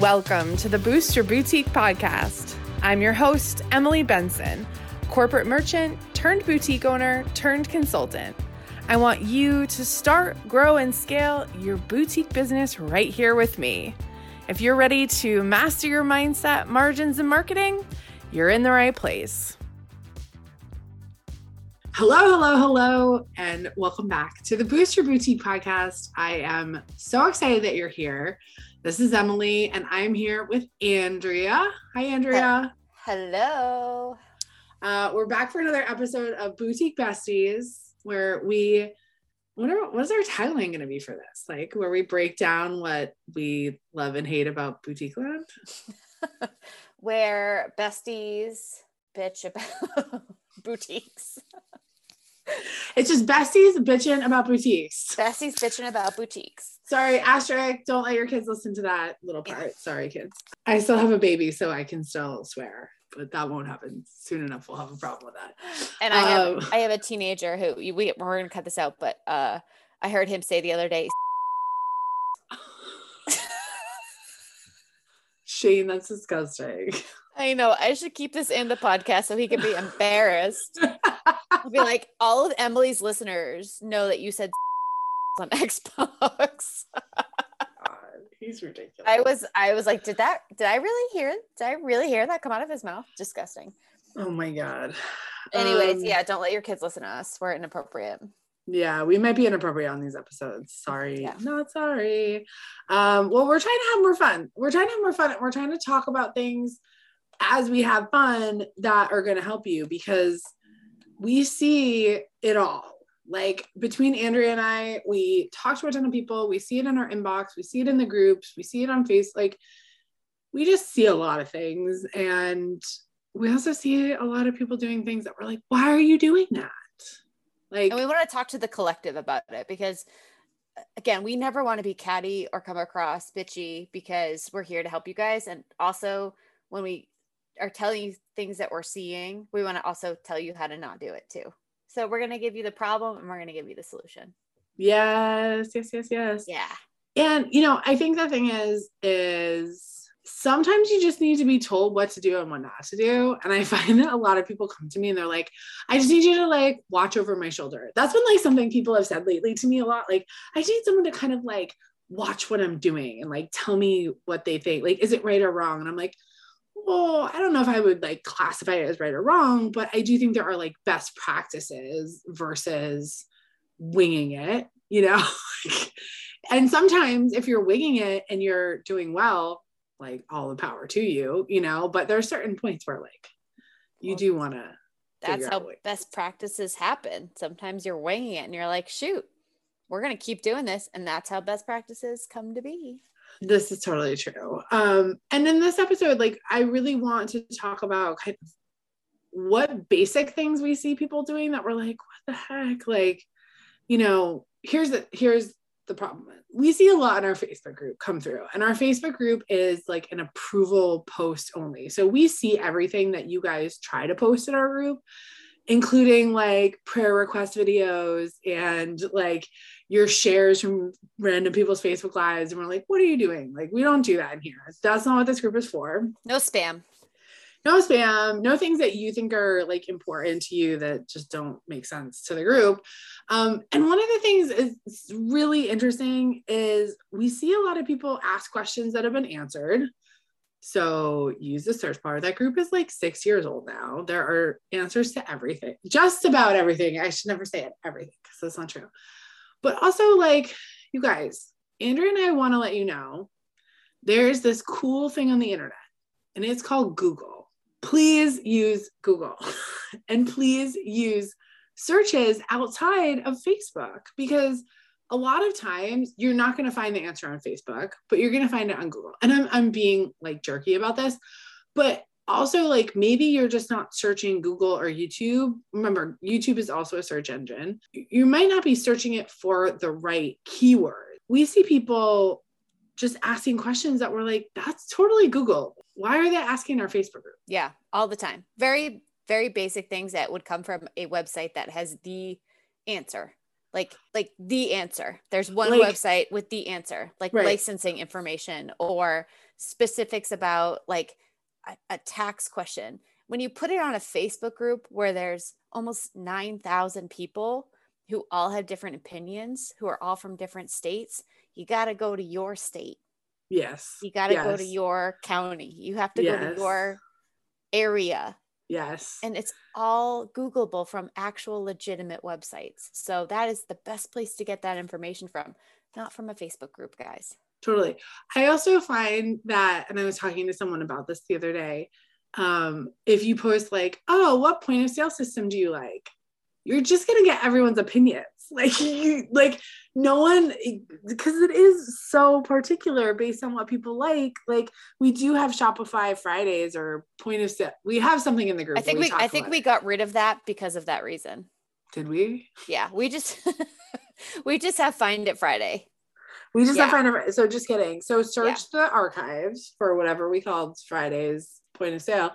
Welcome to the Boost Your Boutique podcast. I'm your host, Emily Benson, corporate merchant turned boutique owner turned consultant. I want you to start, grow, and scale your boutique business right here with me. If you're ready to master your mindset, margins, and marketing, you're in the right place. Hello, hello, hello, and welcome back to the Boost Your Boutique podcast. I am so excited that you're here. This is Emily, and I'm here with Andrea. Hi, Andrea. Hello. Uh, we're back for another episode of Boutique Besties, where we what are what is our tagline going to be for this? Like where we break down what we love and hate about boutique land. where besties bitch about boutiques. It's just besties bitching about boutiques. Besties bitching about boutiques. Sorry, asterisk. Don't let your kids listen to that little part. Sorry, kids. I still have a baby, so I can still swear, but that won't happen soon enough. We'll have a problem with that. And I have um, I have a teenager who we we're gonna cut this out, but uh, I heard him say the other day. Shane, that's disgusting. I know. I should keep this in the podcast so he can be embarrassed. I'll be like, all of Emily's listeners know that you said on Xbox. He's ridiculous. I was I was like, did that did I really hear did I really hear that come out of his mouth? Disgusting. Oh my god. Anyways, um, yeah, don't let your kids listen to us. We're inappropriate. Yeah, we might be inappropriate on these episodes. Sorry. Yeah. Not sorry. Um, well, we're trying to have more fun. We're trying to have more fun. We're trying to talk about things as we have fun that are going to help you because we see it all. Like between Andrea and I, we talk to a ton of people. We see it in our inbox. We see it in the groups. We see it on face. Like we just see a lot of things. And we also see a lot of people doing things that we're like, why are you doing that? Like, and we want to talk to the collective about it because uh, again, we never want to be catty or come across bitchy because we're here to help you guys. And also when we are telling you things that we're seeing, we want to also tell you how to not do it too. So we're going to give you the problem and we're going to give you the solution. Yes, yes, yes, yes. Yeah. And you know, I think the thing is is sometimes you just need to be told what to do and what not to do. And I find that a lot of people come to me and they're like, I just need you to like watch over my shoulder. That's been like something people have said lately to me a lot. Like, I just need someone to kind of like watch what I'm doing and like tell me what they think. Like, is it right or wrong? And I'm like, well, I don't know if I would like classify it as right or wrong, but I do think there are like best practices versus winging it, you know? and sometimes if you're winging it and you're doing well, like all the power to you, you know, but there are certain points where like you do want to. That's how best practices happen. Sometimes you're winging it and you're like, shoot, we're going to keep doing this. And that's how best practices come to be. This is totally true. Um, and in this episode, like I really want to talk about kind of what basic things we see people doing that we're like, what the heck? Like, you know, here's the here's the problem. We see a lot in our Facebook group come through, and our Facebook group is like an approval post only. So we see everything that you guys try to post in our group, including like prayer request videos and like your shares from random people's Facebook lives. And we're like, what are you doing? Like, we don't do that in here. That's not what this group is for. No spam. No spam, no things that you think are like important to you that just don't make sense to the group. Um, and one of the things is really interesting is we see a lot of people ask questions that have been answered. So use the search bar. That group is like six years old now. There are answers to everything, just about everything. I should never say it everything because that's not true. But also, like, you guys, Andrea and I want to let you know there's this cool thing on the internet, and it's called Google. Please use Google and please use searches outside of Facebook because a lot of times you're not going to find the answer on Facebook, but you're going to find it on Google. And I'm, I'm being like jerky about this, but also like maybe you're just not searching Google or YouTube. Remember, YouTube is also a search engine. You might not be searching it for the right keyword. We see people just asking questions that were like, that's totally Google. Why are they asking our Facebook group? Yeah, all the time. Very, very basic things that would come from a website that has the answer. Like like the answer there's one like, website with the answer like right. licensing information or specifics about like a, a, tax question when you put it on a facebook group where there's almost 9000 people who all have different opinions who are all from different states you got to go to your state yes you got to yes. go to your county you have to yes. go to your area Yes. And it's all Googleable from actual legitimate websites. So that is the best place to get that information from, not from a Facebook group, guys. Totally. I also find that, and I was talking to someone about this the other day. Um, if you post like, oh, what point of sale system do you like? You're just gonna get everyone's opinions. Like you like no one because it is so particular based on what people like. Like we do have shopify fridays or point of sale. We have something in the group i think we, i think we got rid of that because of that reason. Did we? Yeah we just we just have find it friday. We just yeah. have find it so just kidding. So search yeah. the archives for whatever we called fridays point of sale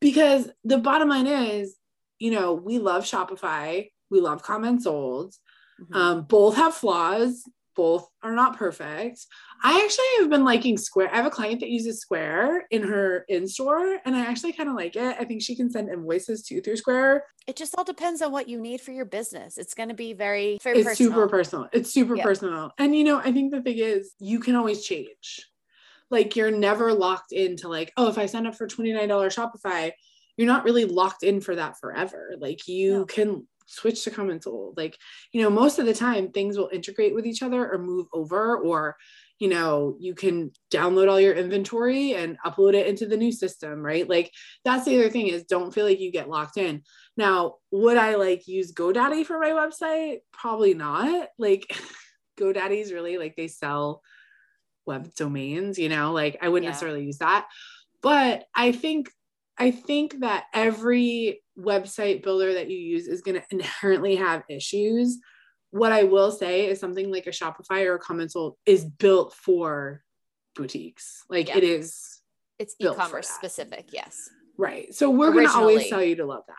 because the bottom line is you know we love shopify we love comment sold Mm-hmm. Um, both have flaws. Both are not perfect. I actually have been liking Square. I have a client that uses Square in her in store, and I actually kind of like it. I think she can send invoices too through Square. It just all depends on what you need for your business. It's going to be very, very it's personal. super personal. It's super personal. And you know, I think the thing is, you can always change. Like you're never locked into like, oh, if I sign up for twenty nine dollars Shopify, you're not really locked in for that forever. Like you no. can switch to comment sold like you know most of the time things will integrate with each other or move over or you know you can download all your inventory and upload it into the new system right? Like that's the other thing is don't feel like you get locked in. Now would i like use godaddy for my website? Probably not. Like godaddy's really like they sell web domains you know? Like i wouldn't yeah. necessarily use that. But i think I think that every website builder that you use is going to inherently have issues. What I will say is something like a Shopify or a CommentSold is built for boutiques. Like yeah. it is. It's e-commerce specific. Yes. Right. So we're going to always tell you to love that.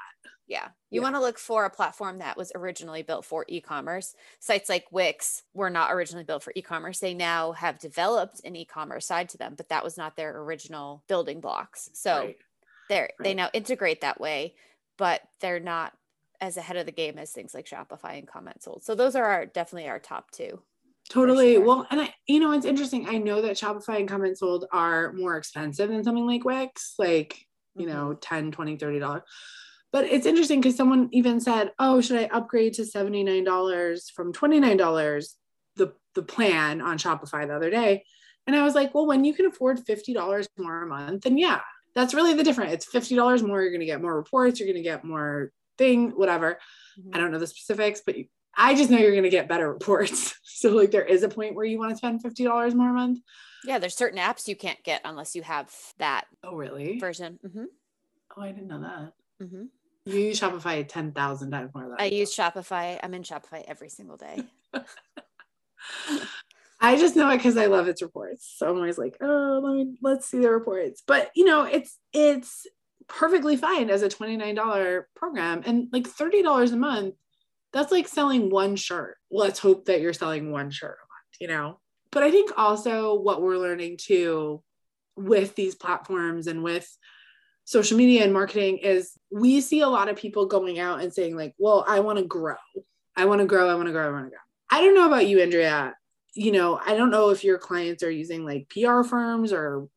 Yeah. You yeah. want to look for a platform that was originally built for e commerce. Sites like Wix were not originally built for e commerce. They now have developed an e commerce side to them, but that was not their original building blocks. So right they're right. they now integrate that way but they're not as ahead of the game as things like shopify and comment sold so those are our definitely our top two totally sure. well and i you know it's interesting i know that shopify and comment sold are more expensive than something like wix like you mm-hmm. know 10 20 30 dollars but it's interesting because someone even said oh should i upgrade to $79 from $29 the the plan on shopify the other day and i was like well when you can afford $50 more a month then yeah that's really the difference. It's $50 more. You're going to get more reports. You're going to get more thing, whatever. Mm-hmm. I don't know the specifics, but I just know you're going to get better reports. so like there is a point where you want to spend $50 more a month. Yeah. There's certain apps you can't get unless you have that. Oh, really? Version. Mm-hmm. Oh, I didn't know that. Mm-hmm. You use Shopify 10,000 times more than I, I use Shopify. I'm in Shopify every single day. I just know it because I love its reports. So I'm always like, oh, let me let's see the reports. But you know, it's it's perfectly fine as a $29 program and like $30 a month. That's like selling one shirt. Let's hope that you're selling one shirt a month, you know. But I think also what we're learning too with these platforms and with social media and marketing is we see a lot of people going out and saying like, well, I want to grow. I want to grow. I want to grow. I want to grow. I don't know about you, Andrea you know, I don't know if your clients are using like PR firms or,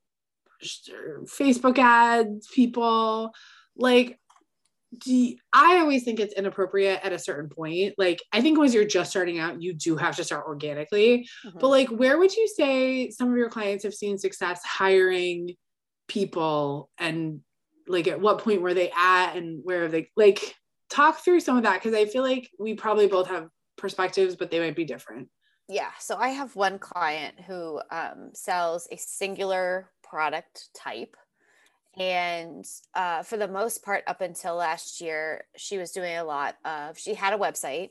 or Facebook ads, people. Like, you, I always think it's inappropriate at a certain point. Like, I think once you're just starting out, you do have to start organically. Mm-hmm. But, like, where would you say some of your clients have seen success hiring people? And, like, at what point were they at and where have they, like, talk through some of that? Because I feel like we probably both have perspectives, but they might be different yeah so i have one client who um, sells a singular product type and uh, for the most part up until last year she was doing a lot of she had a website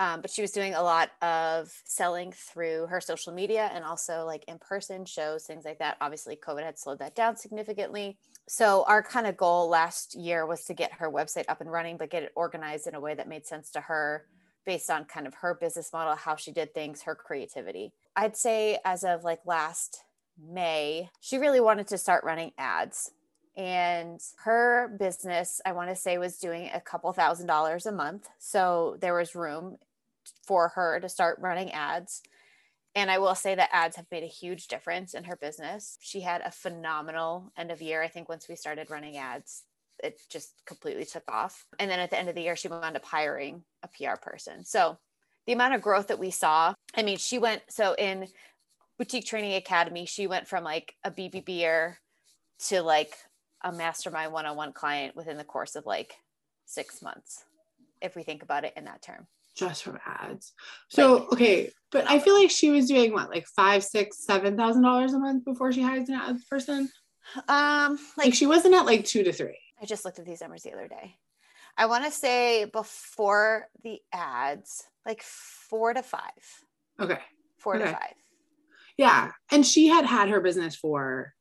um, but she was doing a lot of selling through her social media and also like in person shows things like that. Obviously covid had slowed that down significantly. So our kind of goal last year was to get her website up and running but get it organized in a way that made sense to her based on kind of her business model, how she did things, her creativity. I'd say as of like last May, she really wanted to start running ads. And her business, I want to say, was doing a couple thousand dollars a month. So there was room for her to start running ads. And I will say that ads have made a huge difference in her business. She had a phenomenal end of year. I think once we started running ads, it just completely took off. And then at the end of the year, she wound up hiring a PR person. So the amount of growth that we saw, I mean, she went, so in Boutique Training Academy, she went from like a BBBer to like a mastermind one on one client within the course of like six months, if we think about it in that term. Just from ads. So, like, okay. But I feel like she was doing what, like five, six, seven thousand dollars a month before she hires an ads person? Um, like, like she wasn't at like two to three. I just looked at these numbers the other day. I want to say before the ads, like four to five. Okay. Four okay. to five. Yeah. And she had had her business for,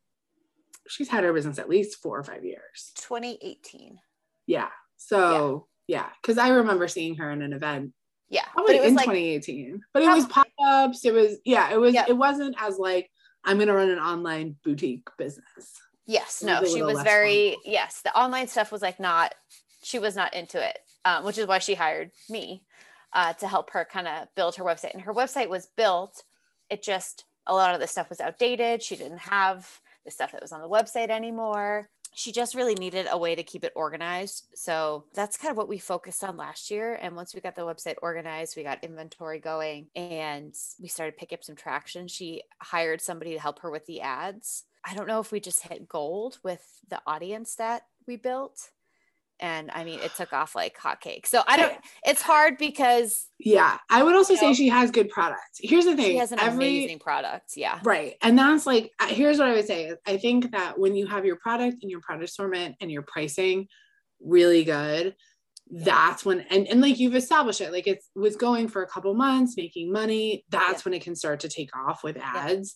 she's had her business at least four or five years. 2018. Yeah. So, yeah. Because yeah. I remember seeing her in an event. Yeah. Probably in like, 2018. But it was pop ups. It was, yeah, it was, it wasn't as like, I'm going to run an online boutique business. Yes, no, she was very yes. The online stuff was like not she was not into it, um, which is why she hired me uh, to help her kind of build her website. And her website was built. It just a lot of the stuff was outdated. She didn't have the stuff that was on the website anymore. She just really needed a way to keep it organized. So that's kind of what we focused on last year. And once we got the website organized, we got inventory going and we started picking up some traction. She hired somebody to help her with the ads I don't know if we just hit gold with the audience that we built. And I mean, it took off like hotcakes. So I don't, it's hard because. Yeah. I would also say know, she has good products. Here's the thing she has an every, amazing product. Yeah. Right. And that's like, uh, here's what I would say I think that when you have your product and your product assortment and your pricing really good, that's when and, and like you've established it like it was going for a couple months making money that's yeah. when it can start to take off with ads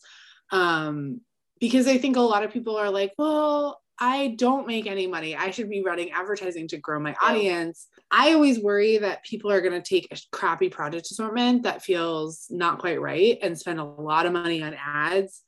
yeah. um because I think a lot of people are like, well, I don't make any money. I should be running advertising to grow my audience. I always worry that people are going to take a crappy product assortment that feels not quite right and spend a lot of money on ads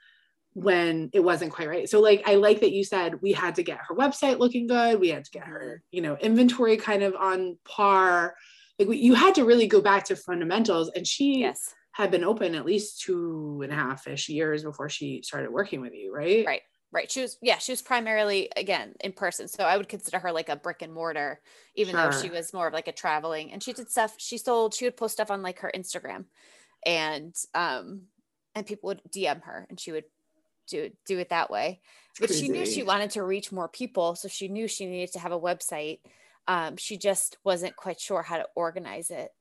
when it wasn't quite right. So like I like that you said we had to get her website looking good, we had to get her, you know, inventory kind of on par. Like we, you had to really go back to fundamentals and she yes had been open at least two and a half ish years before she started working with you, right? Right. Right. She was, yeah, she was primarily, again, in person. So I would consider her like a brick and mortar, even sure. though she was more of like a traveling and she did stuff. She sold, she would post stuff on like her Instagram and, um, and people would DM her and she would do, do it that way. But she knew she wanted to reach more people. So she knew she needed to have a website. Um, she just wasn't quite sure how to organize it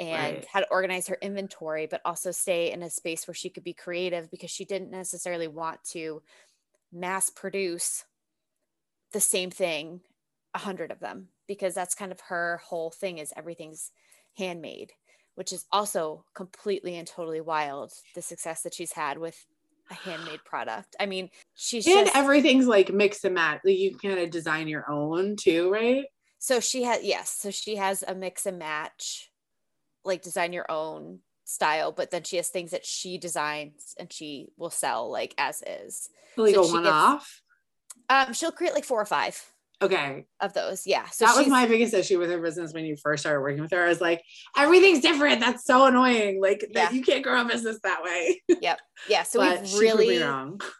and right. how to organize her inventory, but also stay in a space where she could be creative because she didn't necessarily want to mass produce the same thing, a hundred of them, because that's kind of her whole thing is everything's handmade, which is also completely and totally wild. The success that she's had with a handmade product. I mean, she's and just, everything's like mix and match. Like you kind of design your own too, right? So she has yes. So she has a mix and match like design your own style, but then she has things that she designs and she will sell like as is. Like so a one off? Um, she'll create like four or five. Okay. Of those. Yeah. So that was my biggest issue with her business when you first started working with her. I was like, everything's different. That's so annoying. Like yeah. that you can't grow a business that way. yep. Yeah. So we've really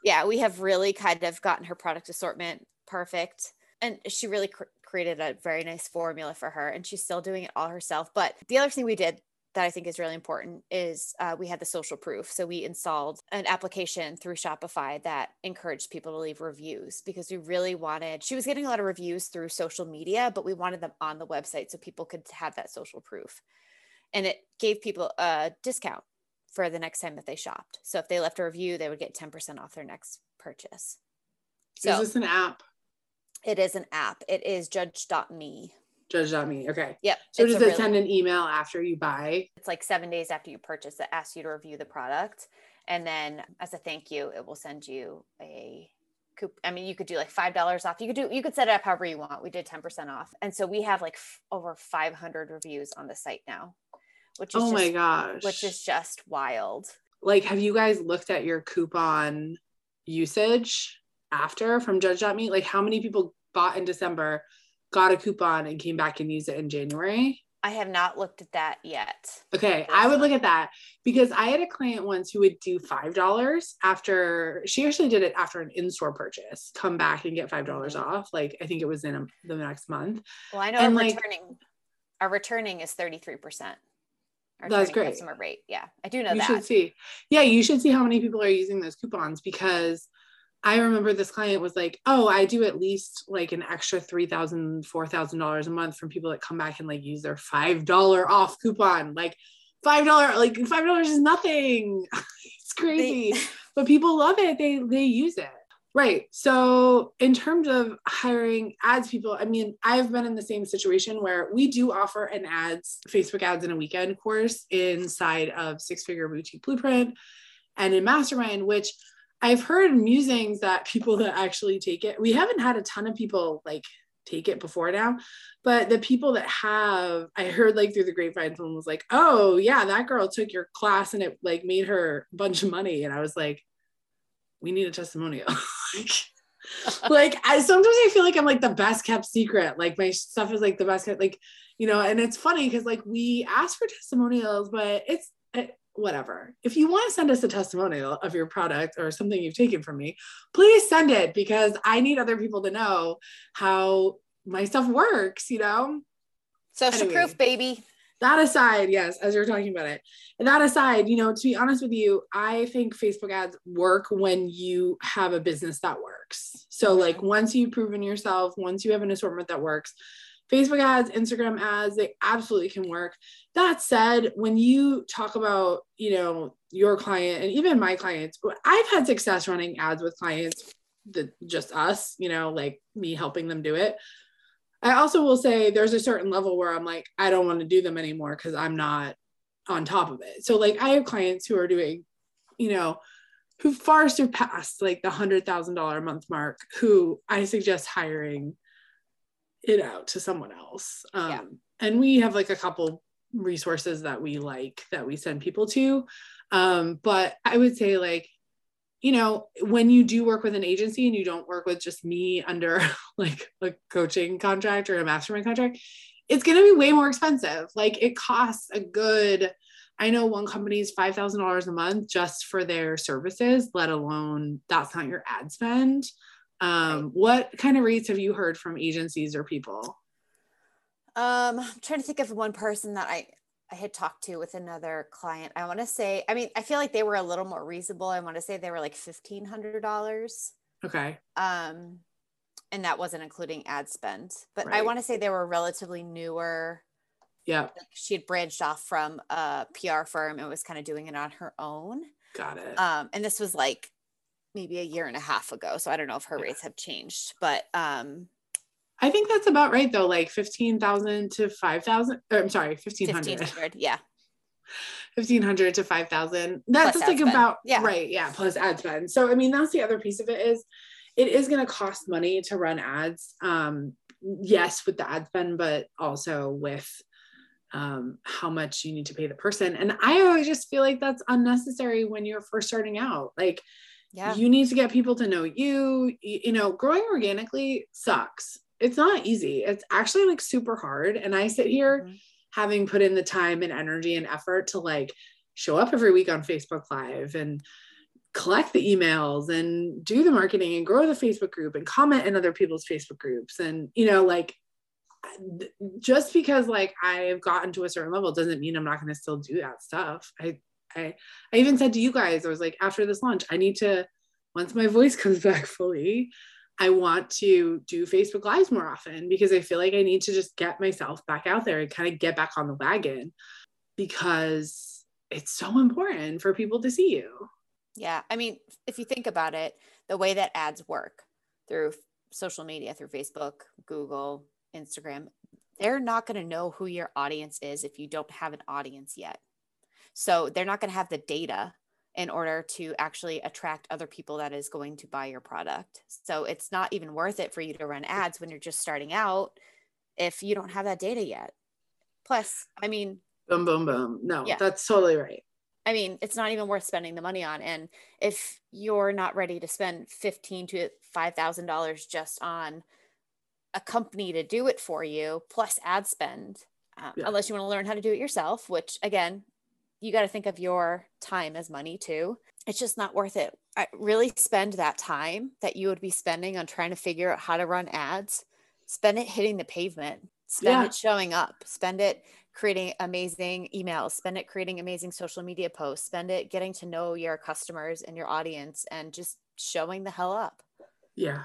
Yeah, we have really kind of gotten her product assortment perfect. And she really cr- created a very nice formula for her and she's still doing it all herself. But the other thing we did that I think is really important is uh, we had the social proof. So we installed an application through Shopify that encouraged people to leave reviews because we really wanted, she was getting a lot of reviews through social media, but we wanted them on the website so people could have that social proof. And it gave people a discount for the next time that they shopped. So if they left a review, they would get 10% off their next purchase. So, is this an app? It is an app. It is judge.me. Judge.me. Okay. Yep. So does it really, send an email after you buy? It's like seven days after you purchase that asks you to review the product. And then as a thank you, it will send you a coup. I mean, you could do like five dollars off. You could do you could set it up however you want. We did 10% off. And so we have like f- over 500 reviews on the site now. which is oh just, my gosh, which is just wild. Like, have you guys looked at your coupon usage after from Judge.me? Like, how many people bought in December, got a coupon, and came back and used it in January? I have not looked at that yet. Okay, I would look at that because I had a client once who would do five dollars after she actually did it after an in-store purchase. Come back and get five dollars mm-hmm. off. Like I think it was in a, the next month. Well, I know and our like, returning our returning is thirty three percent. That's great. Customer rate. Yeah, I do know you that. should see. Yeah, you should see how many people are using those coupons because I remember this client was like, "Oh, I do at least like an extra three thousand, four thousand dollars a month from people that come back and like use their five dollar off coupon. Like five dollar, like five dollars is nothing. it's crazy, they- but people love it. They they use it. Right. So, in terms of hiring ads people, I mean, I've been in the same situation where we do offer an ads, Facebook ads in a weekend course inside of Six Figure Boutique Blueprint and in Mastermind, which I've heard musings that people that actually take it, we haven't had a ton of people like take it before now, but the people that have, I heard like through the grapevine, someone was like, oh, yeah, that girl took your class and it like made her a bunch of money. And I was like, we need a testimonial. like, like I sometimes I feel like I'm like the best kept secret. Like my stuff is like the best kept, like, you know, and it's funny because like we ask for testimonials, but it's it, whatever. If you want to send us a testimonial of your product or something you've taken from me, please send it because I need other people to know how my stuff works, you know? Social anyway, proof, baby. That aside, yes, as you're talking about it. And that aside, you know, to be honest with you, I think Facebook ads work when you have a business that works. So, like, once you've proven yourself, once you have an assortment that works, Facebook ads, Instagram ads, they absolutely can work. That said, when you talk about, you know, your client and even my clients, I've had success running ads with clients that just us, you know, like me helping them do it. I also will say there's a certain level where I'm like, I don't want to do them anymore because I'm not on top of it. So, like, I have clients who are doing, you know, who far surpassed like the hundred thousand dollar a month mark, who I suggest hiring it out to someone else. Um, yeah. And we have like a couple resources that we like that we send people to. Um, but I would say, like, you know, when you do work with an agency and you don't work with just me under like a coaching contract or a mastermind contract, it's going to be way more expensive. Like, it costs a good, I know one company is $5,000 a month just for their services, let alone that's not your ad spend. Um, what kind of rates have you heard from agencies or people? Um, I'm trying to think of one person that I I had talked to with another client. I want to say, I mean, I feel like they were a little more reasonable. I want to say they were like fifteen hundred dollars. Okay. Um, and that wasn't including ad spend, but right. I want to say they were relatively newer. Yeah. Like she had branched off from a PR firm and was kind of doing it on her own. Got it. Um, and this was like maybe a year and a half ago. So I don't know if her yeah. rates have changed, but um I think that's about right though, like 15,000 to 5,000. or I'm sorry, 1,500. 1,500, yeah. 1,500 to 5,000. That's just like spend. about, yeah. right. Yeah. Plus ad spend. So, I mean, that's the other piece of it is it is going to cost money to run ads. Um, yes, with the ad spend, but also with um, how much you need to pay the person. And I always just feel like that's unnecessary when you're first starting out. Like, yeah. you need to get people to know you. You, know, growing organically sucks it's not easy. It's actually like super hard. And I sit here mm-hmm. having put in the time and energy and effort to like show up every week on Facebook Live and collect the emails and do the marketing and grow the Facebook group and comment in other people's Facebook groups. And, you know, like just because like I've gotten to a certain level doesn't mean I'm not going to still do that stuff. I, I, I even said to you guys, I was like, after this launch, I need to, once my voice comes back fully, I want to do Facebook Lives more often because I feel like I need to just get myself back out there and kind of get back on the wagon because it's so important for people to see you. Yeah. I mean, if you think about it, the way that ads work through social media, through Facebook, Google, Instagram, they're not going to know who your audience is if you don't have an audience yet. So they're not going to have the data in order to actually attract other people that is going to buy your product. So it's not even worth it for you to run ads when you're just starting out if you don't have that data yet. Plus, I mean, Boom, boom, boom. No, yeah. that's totally right. I mean, it's not even worth spending the money on. And if you're not ready to spend fifteen to five thousand dollars just on a company to do it for you, plus ad spend, uh, yeah. unless you want to learn how to do it yourself, which again, you got to think of your time as money too. It's just not worth it. I really spend that time that you would be spending on trying to figure out how to run ads, spend it hitting the pavement, spend yeah. it showing up, spend it creating amazing emails, spend it creating amazing social media posts, spend it getting to know your customers and your audience and just showing the hell up. Yeah.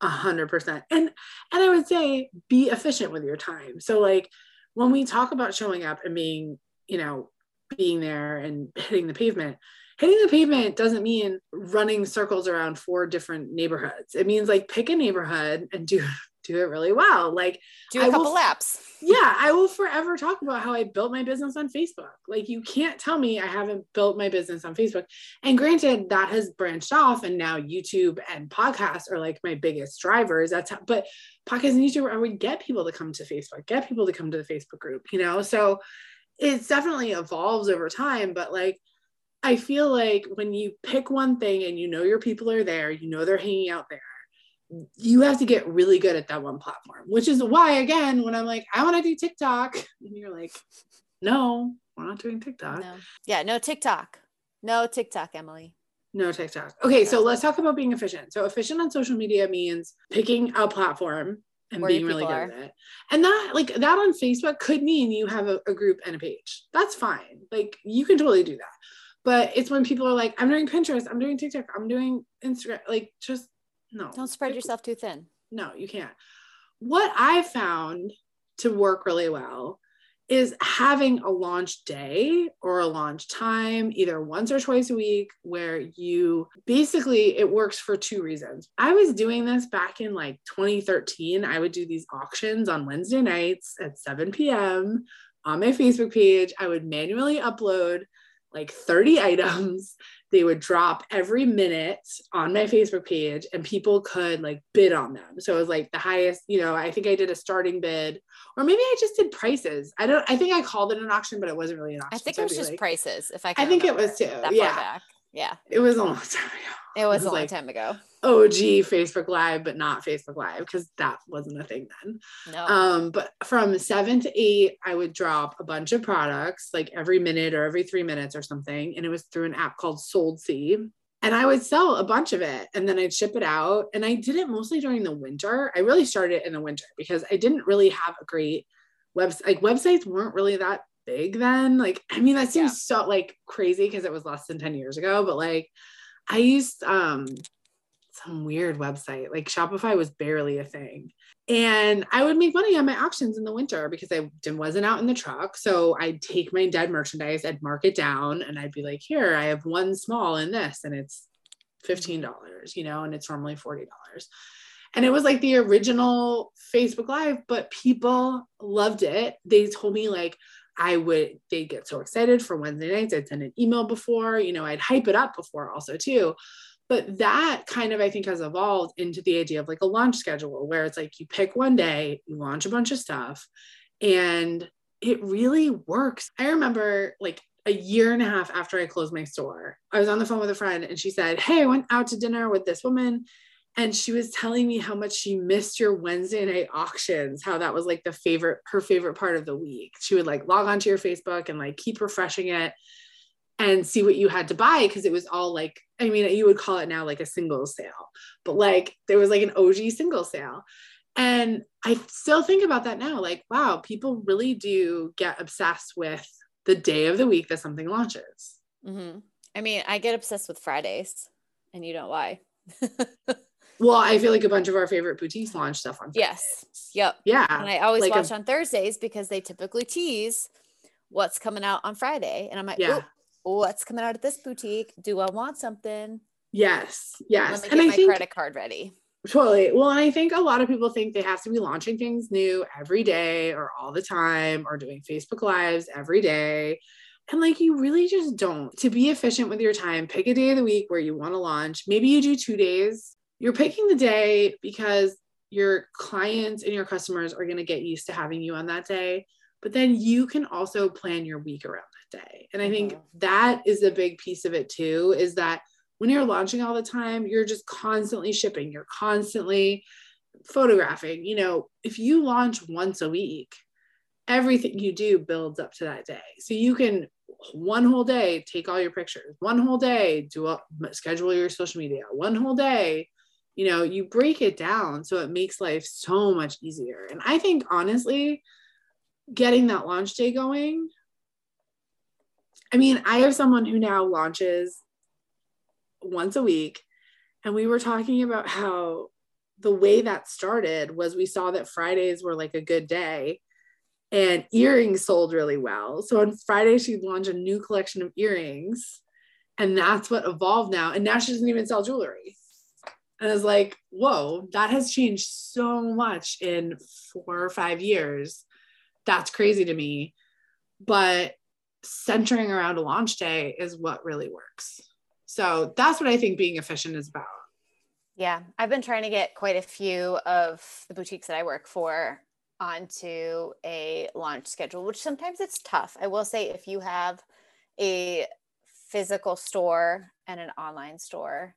A hundred percent. And and I would say be efficient with your time. So like when we talk about showing up and being, you know, being there and hitting the pavement, hitting the pavement doesn't mean running circles around four different neighborhoods. It means like pick a neighborhood and do do it really well. Like do a couple laps. Yeah, I will forever talk about how I built my business on Facebook. Like you can't tell me I haven't built my business on Facebook. And granted, that has branched off, and now YouTube and podcasts are like my biggest drivers. That's how, but podcasts and YouTube, I would get people to come to Facebook, get people to come to the Facebook group. You know, so it definitely evolves over time. But like I feel like when you pick one thing and you know your people are there, you know they're hanging out there you have to get really good at that one platform, which is why, again, when I'm like, I want to do TikTok, and you're like, no, we're not doing TikTok. No. Yeah, no TikTok. No TikTok, Emily. No TikTok. Okay, so let's talk about being efficient. So, efficient on social media means picking a platform and being really good are. at it. And that, like, that on Facebook could mean you have a, a group and a page. That's fine. Like, you can totally do that. But it's when people are like, I'm doing Pinterest, I'm doing TikTok, I'm doing Instagram, like, just no. Don't spread yourself too thin. No, you can't. What I found to work really well is having a launch day or a launch time, either once or twice a week, where you basically it works for two reasons. I was doing this back in like 2013. I would do these auctions on Wednesday nights at 7 p.m. on my Facebook page. I would manually upload like 30 items they would drop every minute on my Facebook page and people could like bid on them. So it was like the highest, you know, I think I did a starting bid or maybe I just did prices. I don't, I think I called it an auction, but it wasn't really an auction. I think so it was just like, prices. If I I think it was too. Yeah. Yeah. It was a long time ago. It was, was a long like, time ago. OG Facebook Live, but not Facebook Live because that wasn't a thing then. No. Um, but from seven to eight, I would drop a bunch of products like every minute or every three minutes or something. And it was through an app called Soldsie. And I would sell a bunch of it and then I'd ship it out. And I did it mostly during the winter. I really started in the winter because I didn't really have a great website. Like websites weren't really that big then. Like, I mean, that seems yeah. so like crazy because it was less than 10 years ago, but like I used um some weird website. Like Shopify was barely a thing. And I would make money on my auctions in the winter because I wasn't out in the truck. So I'd take my dead merchandise, I'd mark it down, and I'd be like, here, I have one small in this, and it's $15, you know, and it's normally $40. And it was like the original Facebook Live, but people loved it. They told me, like, I would, they'd get so excited for Wednesday nights. I'd send an email before, you know, I'd hype it up before also too. But that kind of, I think, has evolved into the idea of like a launch schedule where it's like you pick one day, you launch a bunch of stuff, and it really works. I remember like a year and a half after I closed my store, I was on the phone with a friend and she said, Hey, I went out to dinner with this woman and she was telling me how much she missed your Wednesday night auctions, how that was like the favorite, her favorite part of the week. She would like log onto your Facebook and like keep refreshing it and see what you had to buy because it was all like, I mean, you would call it now like a single sale, but like there was like an OG single sale. And I still think about that now like, wow, people really do get obsessed with the day of the week that something launches. Mm-hmm. I mean, I get obsessed with Fridays and you know why. Well, I feel like a bunch of our favorite boutiques launch stuff on Fridays. Yes. Yep. Yeah. And I always like watch a, on Thursdays because they typically tease what's coming out on Friday. And I'm like, yeah. what's coming out at this boutique? Do I want something? Yes. Yes. Let me and get I my think, credit card ready. Totally. Well, and I think a lot of people think they have to be launching things new every day or all the time or doing Facebook Lives every day. And like you really just don't. To be efficient with your time, pick a day of the week where you want to launch. Maybe you do two days you're picking the day because your clients and your customers are going to get used to having you on that day. but then you can also plan your week around that day. And I think mm-hmm. that is a big piece of it too is that when you're launching all the time, you're just constantly shipping, you're constantly photographing. You know, if you launch once a week, everything you do builds up to that day. So you can one whole day take all your pictures, one whole day do a, schedule your social media, one whole day. You know, you break it down so it makes life so much easier. And I think honestly, getting that launch day going. I mean, I have someone who now launches once a week, and we were talking about how the way that started was we saw that Fridays were like a good day and earrings sold really well. So on Friday, she'd launch a new collection of earrings, and that's what evolved now. And now she doesn't even sell jewelry. And I was like, whoa, that has changed so much in four or five years that's crazy to me. But centering around a launch day is what really works. So that's what I think being efficient is about. Yeah, I've been trying to get quite a few of the boutiques that I work for onto a launch schedule, which sometimes it's tough. I will say if you have a physical store and an online store,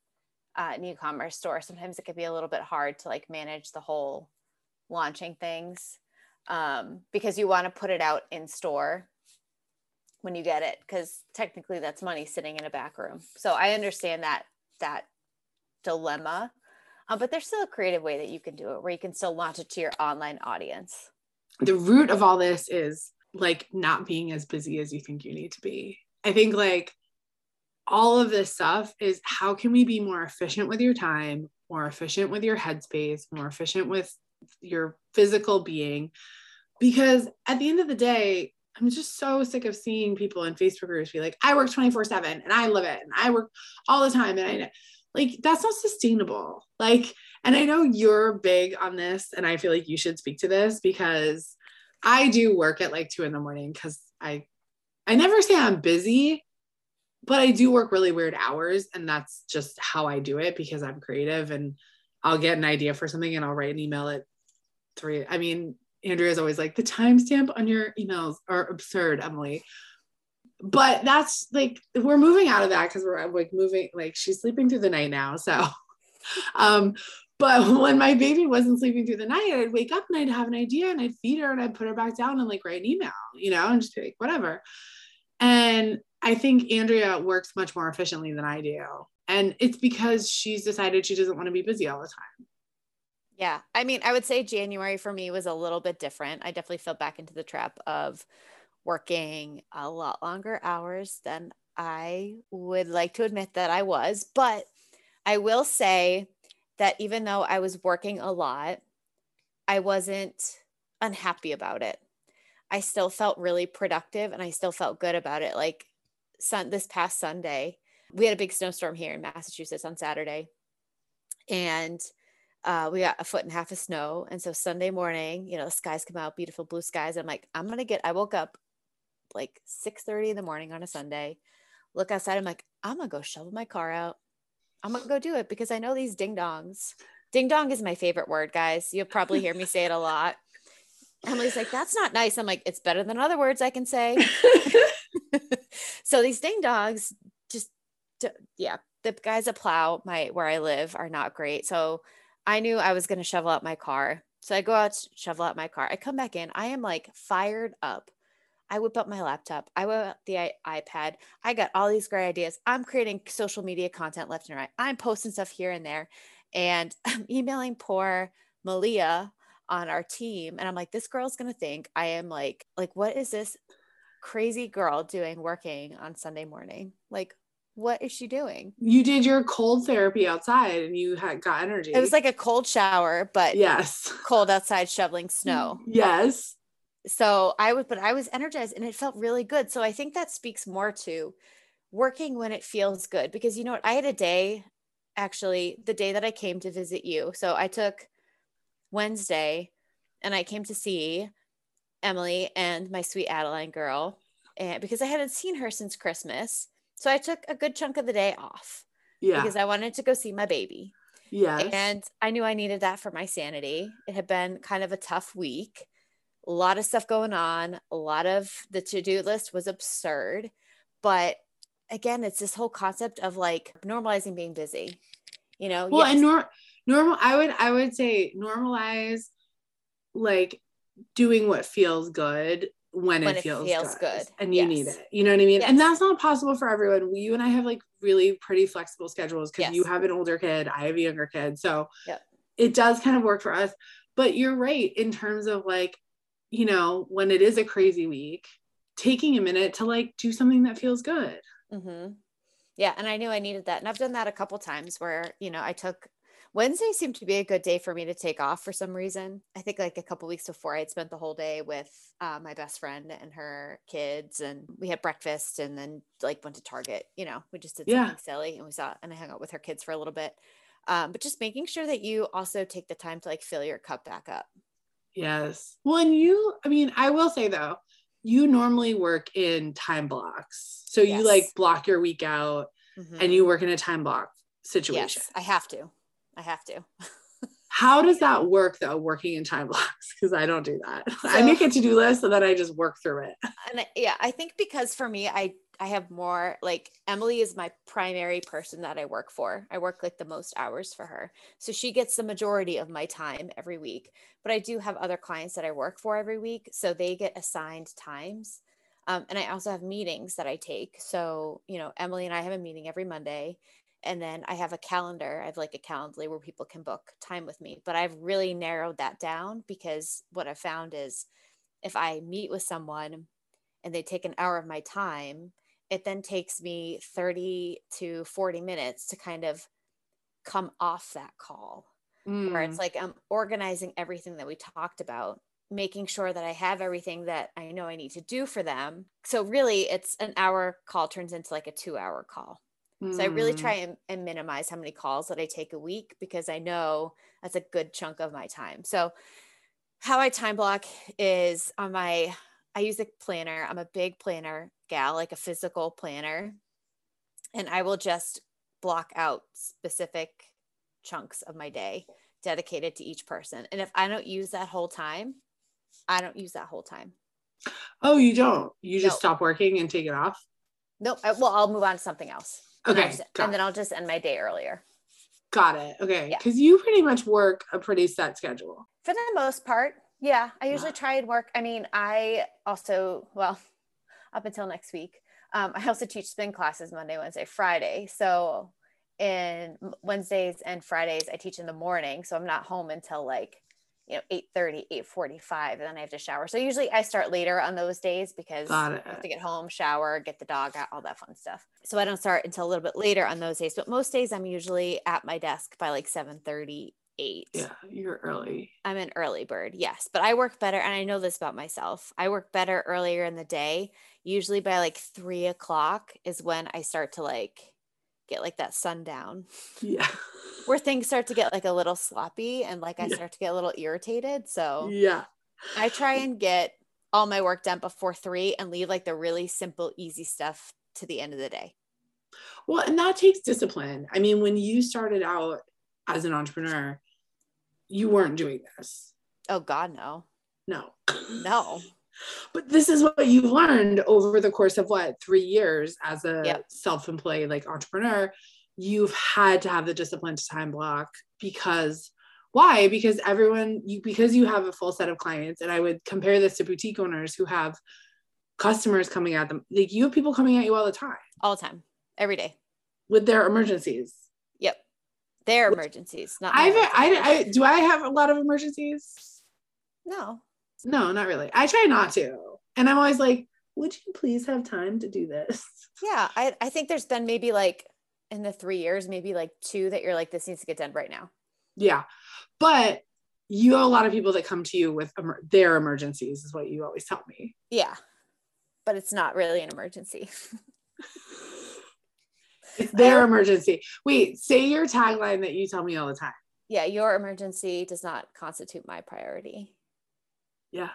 uh, an e-commerce store, sometimes it can be a little bit hard to like manage the whole launching things um, because you want to put it out in store when you get it because technically that's money sitting in a back room. So i understand that that dilemma um, but there's still a creative way that you can do it where you can still launch it to your online audience. The root of all this is like not being as busy as you think you need to be. I think like all of this stuff is how can we be more efficient with your time more efficient with your headspace more efficient with your physical being? Because at the end of the day i'm just so sick of seeing people in facebook groups be like i work 24 7 and i love it and i work all the time and i like that's not sustainable. Like and i know you're big on this and i feel like you should speak to this because i do work at like two in the morning because i i never say i'm busy but i do work really weird hours and that's just how i do it because i'm creative and i'll get an idea for something and i'll write an email at three i mean Andrea is always like, the timestamp on your emails are absurd, Emily. But that's like we're moving out of that because we're like moving, like she's sleeping through the night now. So um, but when my baby wasn't sleeping through the night, I'd wake up and I'd have an idea and I'd feed her and I'd put her back down and like write an email, you know, and just be like, whatever. And I think Andrea works much more efficiently than I do. And it's because she's decided she doesn't want to be busy all the time. Yeah. I mean, I would say January for me was a little bit different. I definitely fell back into the trap of working a lot longer hours than I would like to admit that I was. But I will say that even though I was working a lot, I wasn't unhappy about it. I still felt really productive and I still felt good about it. Like sun, this past Sunday, we had a big snowstorm here in Massachusetts on Saturday. And uh, we got a foot and a half of snow. And so Sunday morning, you know, the skies come out, beautiful blue skies. I'm like, I'm gonna get. I woke up like 6 30 in the morning on a Sunday. Look outside. I'm like, I'm gonna go shovel my car out. I'm gonna go do it because I know these ding dongs. Ding dong is my favorite word, guys. You'll probably hear me say it a lot. Emily's like, that's not nice. I'm like, it's better than other words I can say. so these ding dogs just, yeah, the guys that plow my where I live are not great. So I knew I was going to shovel out my car. So I go out, shovel out my car. I come back in. I am like fired up. I whip up my laptop. I whip up the I- iPad. I got all these great ideas. I'm creating social media content left and right. I'm posting stuff here and there. And I'm emailing poor Malia on our team. And I'm like, this girl's going to think I am like, like, what is this crazy girl doing working on Sunday morning? Like, what is she doing? You did your cold therapy outside and you had got energy. It was like a cold shower, but yes, cold outside shoveling snow. Yes. So I was, but I was energized and it felt really good. So I think that speaks more to working when it feels good because you know what? I had a day actually, the day that I came to visit you. So I took Wednesday and I came to see Emily and my sweet Adeline girl. And because I hadn't seen her since Christmas so I took a good chunk of the day off. Yeah. Because I wanted to go see my baby. Yeah. And I knew I needed that for my sanity. It had been kind of a tough week. a lot of stuff going on. A lot of the to do list was absurd. But again, it's this whole concept of like normalizing being busy, you know? Well, yes. and nor- normal, I would, I would say normalize like doing what feels good when, when it, feels, it feels good. good. and you yes. need it. You know what I mean? Yes. And that's not possible for everyone. You and I have like really pretty flexible schedules because yes. you have an older kid, I have a younger kid. So yep. it does kind of work for us. But you're right in terms of like, you know, when it is a crazy week, taking a minute to like do something that feels good. Mm-hmm. Yeah. And I knew I needed that. And I've done that a couple times where, you know, I took Wednesday seemed to be a good day for me to take off for some reason. I think like a couple weeks before I had spent the whole day with uh, my best friend and her kids, and we had breakfast and then like went to Target. You know, we just did something silly and we saw and I hung out with her kids for a little bit. Um, but just making sure that you also take the time to like fill your cup back up. Yes. Well, and you, I mean, I will say though, you normally work in time blocks. So yes. you like block your week out mm-hmm. and you work in a time block situation. Yes, I have to. I have to. How does that work though, working in time blocks? Because I don't do that. So, I make a to do list and then I just work through it. And yeah, I think because for me, I I have more like Emily is my primary person that I work for. I work like the most hours for her. So she gets the majority of my time every week. But I do have other clients that I work for every week. So they get assigned times. Um, and I also have meetings that I take. So, you know, Emily and I have a meeting every Monday and then I have a calendar. I have like a calendar where people can book time with me. But I've really narrowed that down because what I've found is if I meet with someone and they take an hour of my time, it then takes me 30 to 40 minutes to kind of come off that call. Mm. Where it's mm. like I'm organizing everything that we talked about, making sure that I have everything that I know I need to do for them. So really it's an hour call turns into like a 2 hour call. So I really try mm. and, and, minimize how many calls that I take a week because I know that's a good chunk of my time. So how I time block is on my I use a planner. I'm a big planner gal, like a physical planner. And I will just block out specific chunks of my day dedicated to each person. And if I don't use that whole time, I don't use that whole time. Oh, you don't? You just nope. stop working and take it off? Nope. I, well, I'll move on to something else. Okay. And, just, and then I'll just end my day earlier. Got it. Okay. Because yeah. you pretty much work a pretty set schedule. For the most part. Yeah. I usually try and work. I mean, I also, well, up until next week, um, I also teach spin classes Monday, Wednesday, Friday. So in Wednesdays and Fridays, I teach in the morning. So I'm not home until like you know 8 30 8 45 and then i have to shower. So usually i start later on those days because i have to get home shower get the dog out all that fun stuff. So i don't start until a little bit later on those days but most days i'm usually at my desk by like 7 30 8 yeah you're early. I'm an early bird yes but i work better and i know this about myself i work better earlier in the day. Usually by like 3 o'clock is when i start to like get like that sundown. Yeah. Where things start to get like a little sloppy and like I yeah. start to get a little irritated. So yeah. I try and get all my work done before three and leave like the really simple, easy stuff to the end of the day. Well, and that takes discipline. I mean, when you started out as an entrepreneur, you weren't doing this. Oh God, no. No. No but this is what you've learned over the course of what three years as a yep. self-employed like entrepreneur. You've had to have the discipline to time block because why? Because everyone you because you have a full set of clients and i would compare this to boutique owners who have customers coming at them. Like you have people coming at you all the time. All the time. Every day. With their emergencies. Yep. Their emergencies not I've, I, I do i have a lot of emergencies? No no, not really. I try not to. And I'm always like, would you please have time to do this? Yeah. I, I think there's been maybe like in the three years, maybe like two that you're like, this needs to get done right now. Yeah. But you have a lot of people that come to you with emer- their emergencies, is what you always tell me. Yeah. But it's not really an emergency. it's their emergency. Wait, say your tagline that you tell me all the time. Yeah. Your emergency does not constitute my priority. Yeah.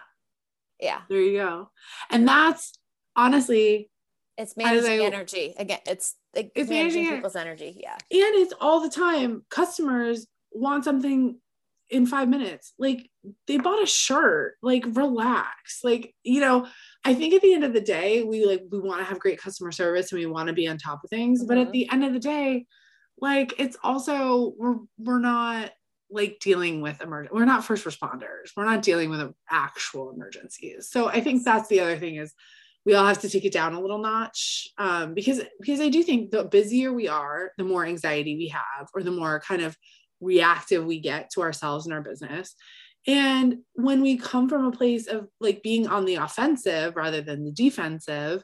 Yeah. There you go. And that's honestly it's managing I, energy. Again, it's, it's managing, managing people's energy. Yeah. And it's all the time. Customers want something in five minutes. Like they bought a shirt, like relax. Like, you know, I think at the end of the day, we like we want to have great customer service and we want to be on top of things. Mm-hmm. But at mm-hmm. the end of the day, like it's also we're we're not like dealing with emergent we're not first responders. We're not dealing with actual emergencies. So I think that's the other thing is we all have to take it down a little notch um, because because I do think the busier we are, the more anxiety we have, or the more kind of reactive we get to ourselves and our business. And when we come from a place of like being on the offensive rather than the defensive,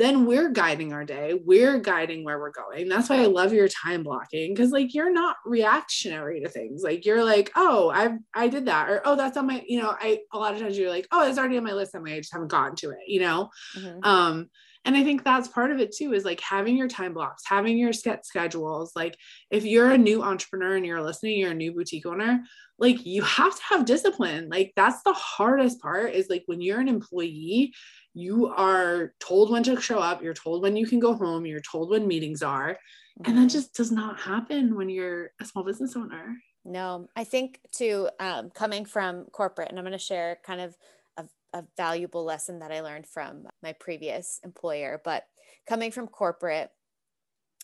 then we're guiding our day. We're guiding where we're going. That's why I love your time blocking because like you're not reactionary to things. Like you're like, oh, I I did that, or oh, that's on my, you know, I a lot of times you're like, oh, it's already on my list. I just haven't gotten to it, you know. Mm-hmm. Um, and I think that's part of it too, is like having your time blocks, having your set schedules. Like if you're a new entrepreneur and you're listening, you're a new boutique owner, like you have to have discipline. Like that's the hardest part is like when you're an employee, you are told when to show up, you're told when you can go home, you're told when meetings are. Mm-hmm. And that mm-hmm. just does not happen when you're a small business owner. No, I think too, um, coming from corporate, and I'm going to share kind of a, a valuable lesson that I learned from my previous employer, but coming from corporate,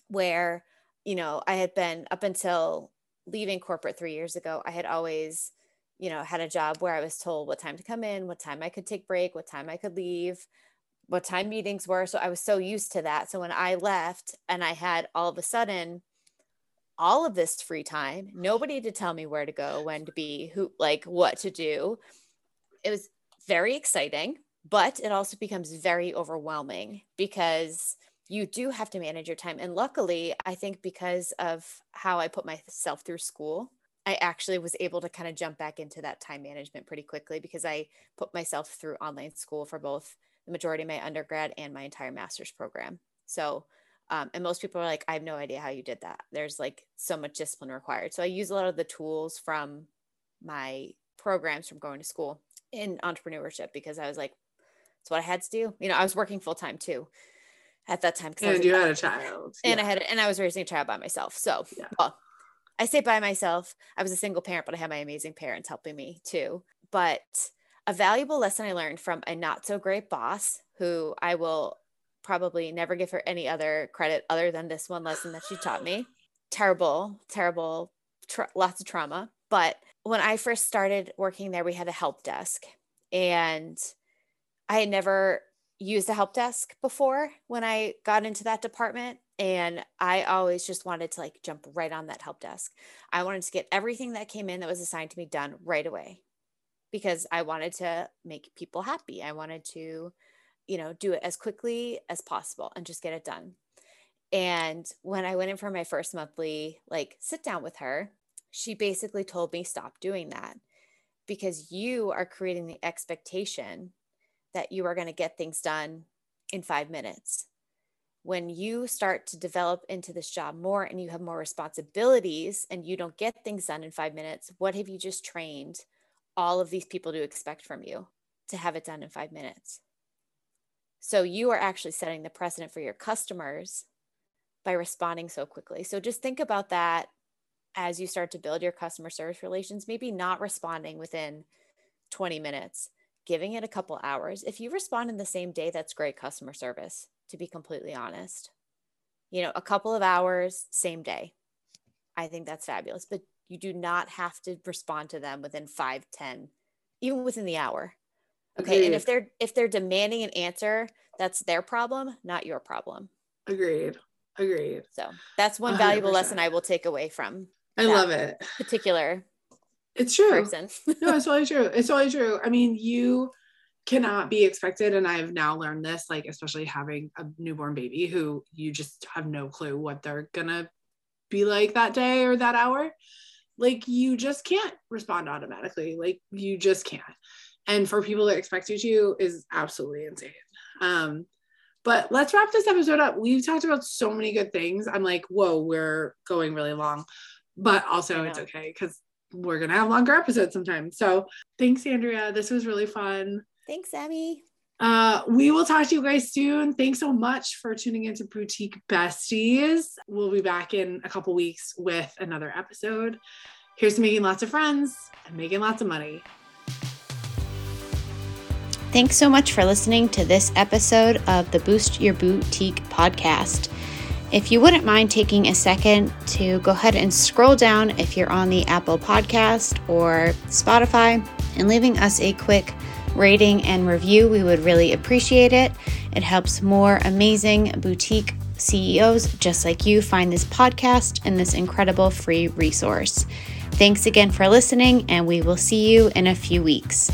where, you know, I had been up until leaving corporate three years ago, I had always you know, had a job where I was told what time to come in, what time I could take break, what time I could leave, what time meetings were. So I was so used to that. So when I left and I had all of a sudden all of this free time, nobody to tell me where to go, when to be, who, like what to do, it was very exciting, but it also becomes very overwhelming because you do have to manage your time. And luckily, I think because of how I put myself through school, I actually was able to kind of jump back into that time management pretty quickly because I put myself through online school for both the majority of my undergrad and my entire master's program. So, um, and most people are like, I have no idea how you did that. There's like so much discipline required. So I use a lot of the tools from my programs from going to school in entrepreneurship because I was like, it's what I had to do. You know, I was working full time too at that time. And you had a child. And yeah. I had, and I was raising a child by myself. So, yeah. well, I say by myself. I was a single parent, but I had my amazing parents helping me too. But a valuable lesson I learned from a not so great boss who I will probably never give her any other credit other than this one lesson that she taught me. Terrible, terrible, tra- lots of trauma. But when I first started working there, we had a help desk and I had never used a help desk before when I got into that department and i always just wanted to like jump right on that help desk. I wanted to get everything that came in that was assigned to me done right away because i wanted to make people happy. I wanted to you know do it as quickly as possible and just get it done. And when i went in for my first monthly like sit down with her she basically told me stop doing that because you are creating the expectation that you are going to get things done in 5 minutes when you start to develop into this job more and you have more responsibilities and you don't get things done in five minutes, what have you just trained all of these people to expect from you to have it done in five minutes? So you are actually setting the precedent for your customers by responding so quickly. So just think about that as you start to build your customer service relations, maybe not responding within 20 minutes, giving it a couple hours. If you respond in the same day, that's great customer service to be completely honest. You know, a couple of hours, same day. I think that's fabulous. But you do not have to respond to them within five, ten, even within the hour. Okay. Agreed. And if they're if they're demanding an answer, that's their problem, not your problem. Agreed. Agreed. So that's one valuable 100%. lesson I will take away from. I love it. Particular. It's true. Person. no, it's totally true. It's totally true. I mean, you cannot be expected and i've now learned this like especially having a newborn baby who you just have no clue what they're gonna be like that day or that hour like you just can't respond automatically like you just can't. And for people that expect you to is absolutely insane. Um but let's wrap this episode up. We've talked about so many good things. I'm like whoa we're going really long but also it's okay because we're gonna have longer episodes sometimes. So thanks andrea. This was really fun Thanks, Abby. Uh, we will talk to you guys soon. Thanks so much for tuning into Boutique Besties. We'll be back in a couple weeks with another episode. Here's to making lots of friends and making lots of money. Thanks so much for listening to this episode of the Boost Your Boutique podcast. If you wouldn't mind taking a second to go ahead and scroll down if you're on the Apple Podcast or Spotify and leaving us a quick rating and review, we would really appreciate it. It helps more amazing boutique CEOs just like you find this podcast and this incredible free resource. Thanks again for listening, and we will see you in a few weeks.